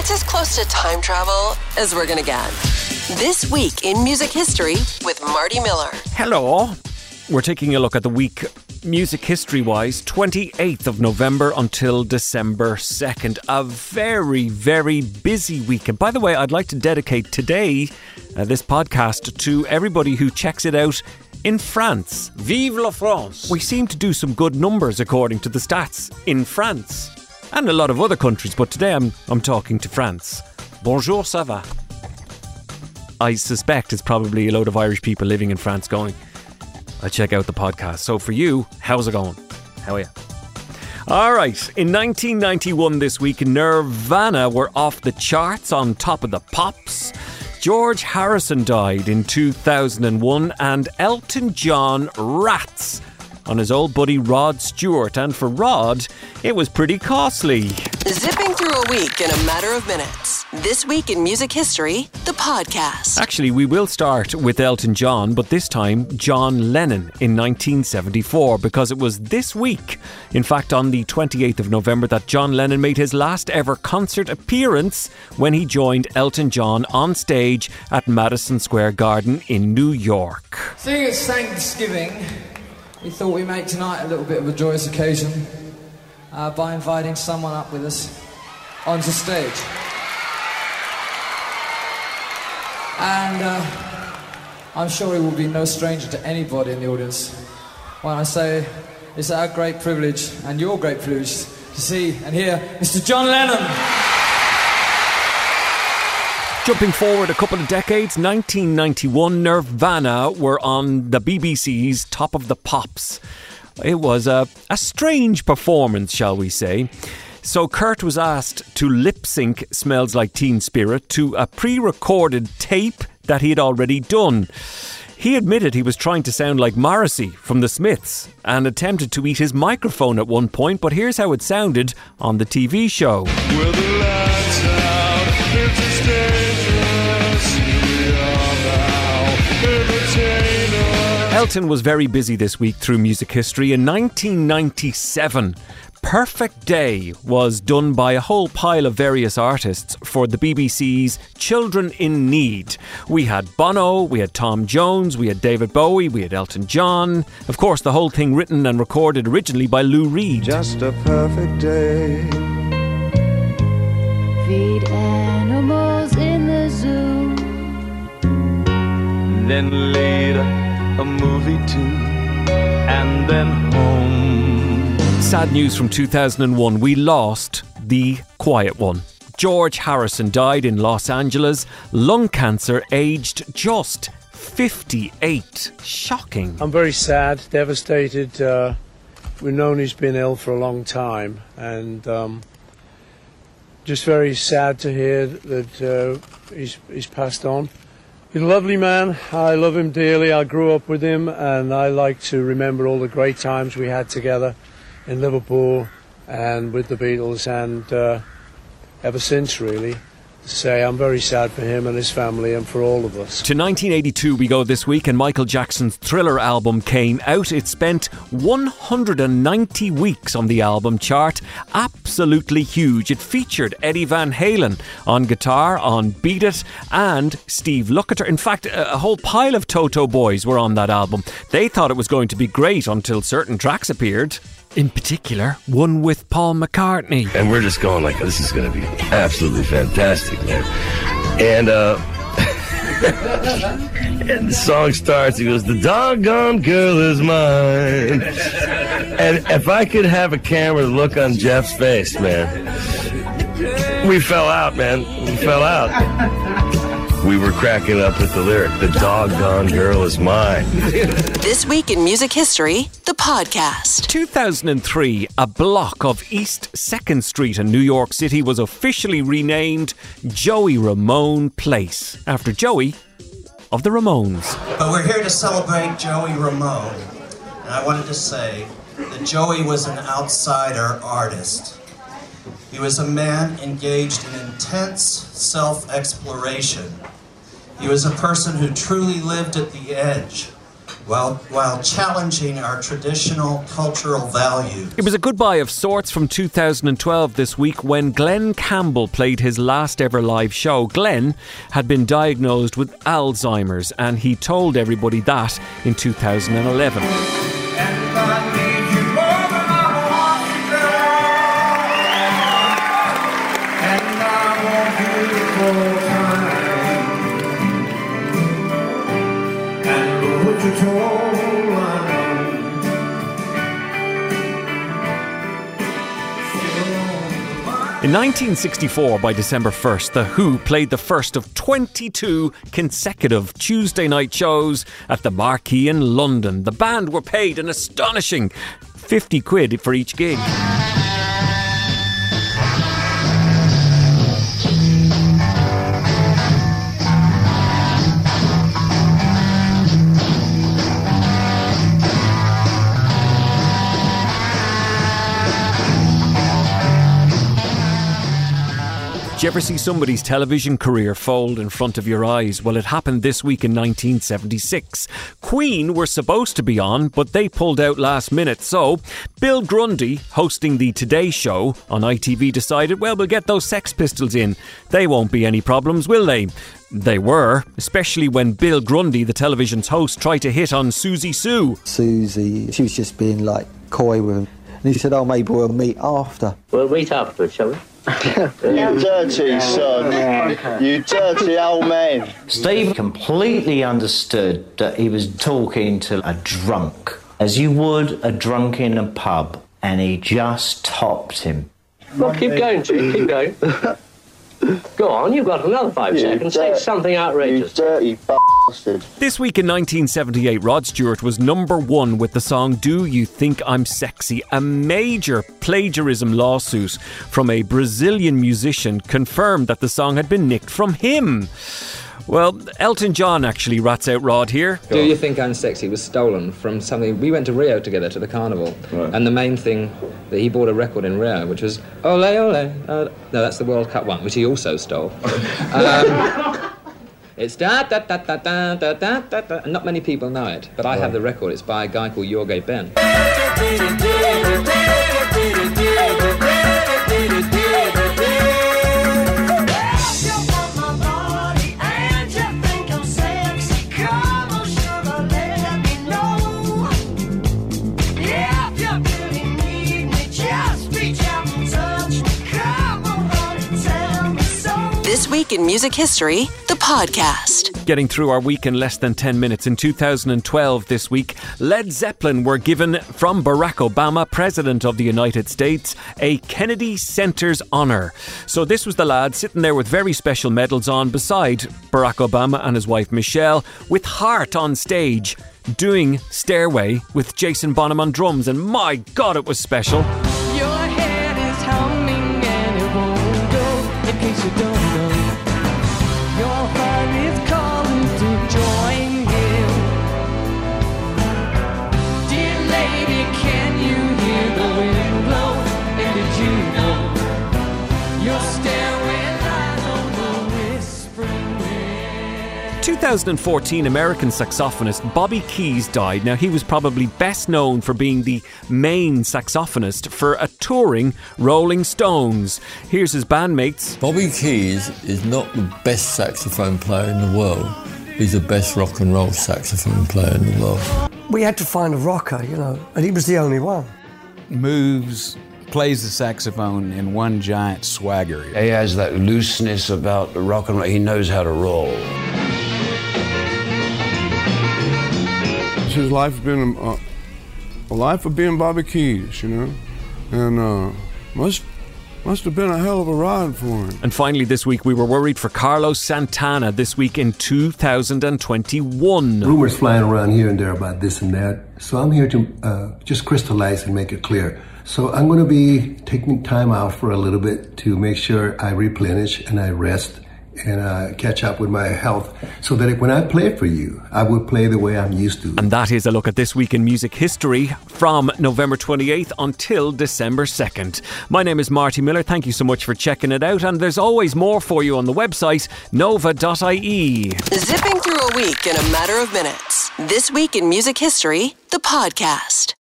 It's as close to time travel as we're gonna get. This week in music history with Marty Miller. Hello. We're taking a look at the week music history wise, 28th of November until December 2nd. A very, very busy week. And by the way, I'd like to dedicate today, uh, this podcast, to everybody who checks it out in France. Vive la France! We seem to do some good numbers according to the stats in France and a lot of other countries, but today I'm, I'm talking to France. Bonjour, ça va? I suspect it's probably a load of Irish people living in France going, I check out the podcast. So for you, how's it going? How are you? All right. In 1991, this week, Nirvana were off the charts on top of the pops. George Harrison died in 2001, and Elton John rats on his old buddy Rod Stewart. And for Rod, it was pretty costly. Zipping through a week in a matter of minutes. This week in music history, the podcast. Actually, we will start with Elton John, but this time John Lennon in 1974, because it was this week, in fact, on the 28th of November, that John Lennon made his last ever concert appearance when he joined Elton John on stage at Madison Square Garden in New York. Seeing it's Thanksgiving, we thought we'd make tonight a little bit of a joyous occasion uh, by inviting someone up with us onto stage. And uh, I'm sure he will be no stranger to anybody in the audience when I say it's our great privilege and your great privilege to see and hear Mr. John Lennon. Jumping forward a couple of decades, 1991, Nirvana were on the BBC's Top of the Pops. It was a, a strange performance, shall we say. So Kurt was asked to lip sync Smells Like Teen Spirit to a pre recorded tape that he had already done. He admitted he was trying to sound like Morrissey from the Smiths and attempted to eat his microphone at one point, but here's how it sounded on the TV show. Elton was very busy this week through music history. In 1997, Perfect Day was done by a whole pile of various artists for the BBC's Children in Need. We had Bono, we had Tom Jones, we had David Bowie, we had Elton John. Of course, the whole thing written and recorded originally by Lou Reed. Just a perfect day. Feed animals in the zoo. Then later, a movie too. And then home. Sad news from 2001. We lost the quiet one. George Harrison died in Los Angeles, lung cancer, aged just 58. Shocking. I'm very sad, devastated. Uh, we've known he's been ill for a long time, and um, just very sad to hear that uh, he's, he's passed on. He's a lovely man. I love him dearly. I grew up with him, and I like to remember all the great times we had together in Liverpool and with the Beatles, and uh, ever since, really. Say I'm very sad for him and his family and for all of us. To 1982 we go this week, and Michael Jackson's Thriller album came out. It spent 190 weeks on the album chart. Absolutely huge. It featured Eddie Van Halen on guitar, on Beat It, and Steve Lukather. In fact, a whole pile of Toto boys were on that album. They thought it was going to be great until certain tracks appeared. In particular, one with Paul McCartney. and we're just going like this is going to be absolutely fantastic man. And uh and the song starts he goes the doggone girl is mine. And if i could have a camera look on jeff's face man we fell out man. We fell out we were cracking up at the lyric the doggone girl is mine This week in music history, the podcast. 2003, a block of East 2nd Street in New York City was officially renamed Joey Ramone Place after Joey of the Ramones. But we're here to celebrate Joey Ramone. And I wanted to say that Joey was an outsider artist. He was a man engaged in intense self exploration. He was a person who truly lived at the edge, while, while challenging our traditional cultural values. It was a goodbye of sorts from 2012 this week when Glen Campbell played his last ever live show. Glen had been diagnosed with Alzheimer's and he told everybody that in 2011. In 1964, by December 1st, The Who played the first of 22 consecutive Tuesday night shows at the Marquee in London. The band were paid an astonishing 50 quid for each gig. Do you ever see somebody's television career fold in front of your eyes? Well, it happened this week in 1976. Queen were supposed to be on, but they pulled out last minute. So, Bill Grundy, hosting the Today Show on ITV, decided, well, we'll get those Sex Pistols in. They won't be any problems, will they? They were, especially when Bill Grundy, the television's host, tried to hit on Siouxsie Sioux. Siouxsie, she was just being like coy with him. And he said, oh, maybe we'll meet after. We'll meet afterwards, shall we? You dirty son. You dirty old man. Steve completely understood that he was talking to a drunk, as you would a drunk in a pub, and he just topped him. Well, keep going, Chief, keep going. Go on, you've got another five You seconds. Say something outrageous. You dirty bastard. This week in 1978, Rod Stewart was number one with the song Do You Think I'm Sexy? A major plagiarism lawsuit from a Brazilian musician confirmed that the song had been nicked from him. Well, Elton John actually rats out Rod here. Do You Think I'm Sexy was stolen from something. We went to Rio together to the carnival. And the main thing that he bought a record in Rio, which was Ole Ole. Uh, no, that's the World Cup one, which he also stole. Um, it's da da da da da da da da da. Not many people know it, but I have the record. It's by a guy called Jorge Ben. This week in music history, the podcast. Getting through our week in less than 10 minutes. In 2012, this week, Led Zeppelin were given from Barack Obama, President of the United States, a Kennedy Center's honour. So this was the lad sitting there with very special medals on beside Barack Obama and his wife Michelle, with Heart on stage, doing Stairway with Jason Bonham on drums. And my God, it was special. Your head is humming and it won't go. In case you don't 2014 American saxophonist Bobby Keys died. Now, he was probably best known for being the main saxophonist for a touring Rolling Stones. Here's his bandmates. Bobby Keys is not the best saxophone player in the world. He's the best rock and roll saxophone player in the world. We had to find a rocker, you know, and he was the only one. Moves, plays the saxophone in one giant swagger. He has that looseness about the rock and roll. He knows how to roll. His life's been a, a life of being Bobby Keys, you know, and uh, must must have been a hell of a ride for him. And finally, this week, we were worried for Carlos Santana this week in 2021. Rumors flying around here and there about this and that. So I'm here to uh, just crystallize and make it clear. So I'm going to be taking time out for a little bit to make sure I replenish and I rest and uh, catch up with my health so that when I play for you, I will play the way I'm used to. And that is a look at this week in music history from November 28th until December 2nd. My name is Marty Miller. Thank you so much for checking it out. And there's always more for you on the website nova.ie. Zipping through a week in a matter of minutes. This week in music history, the podcast.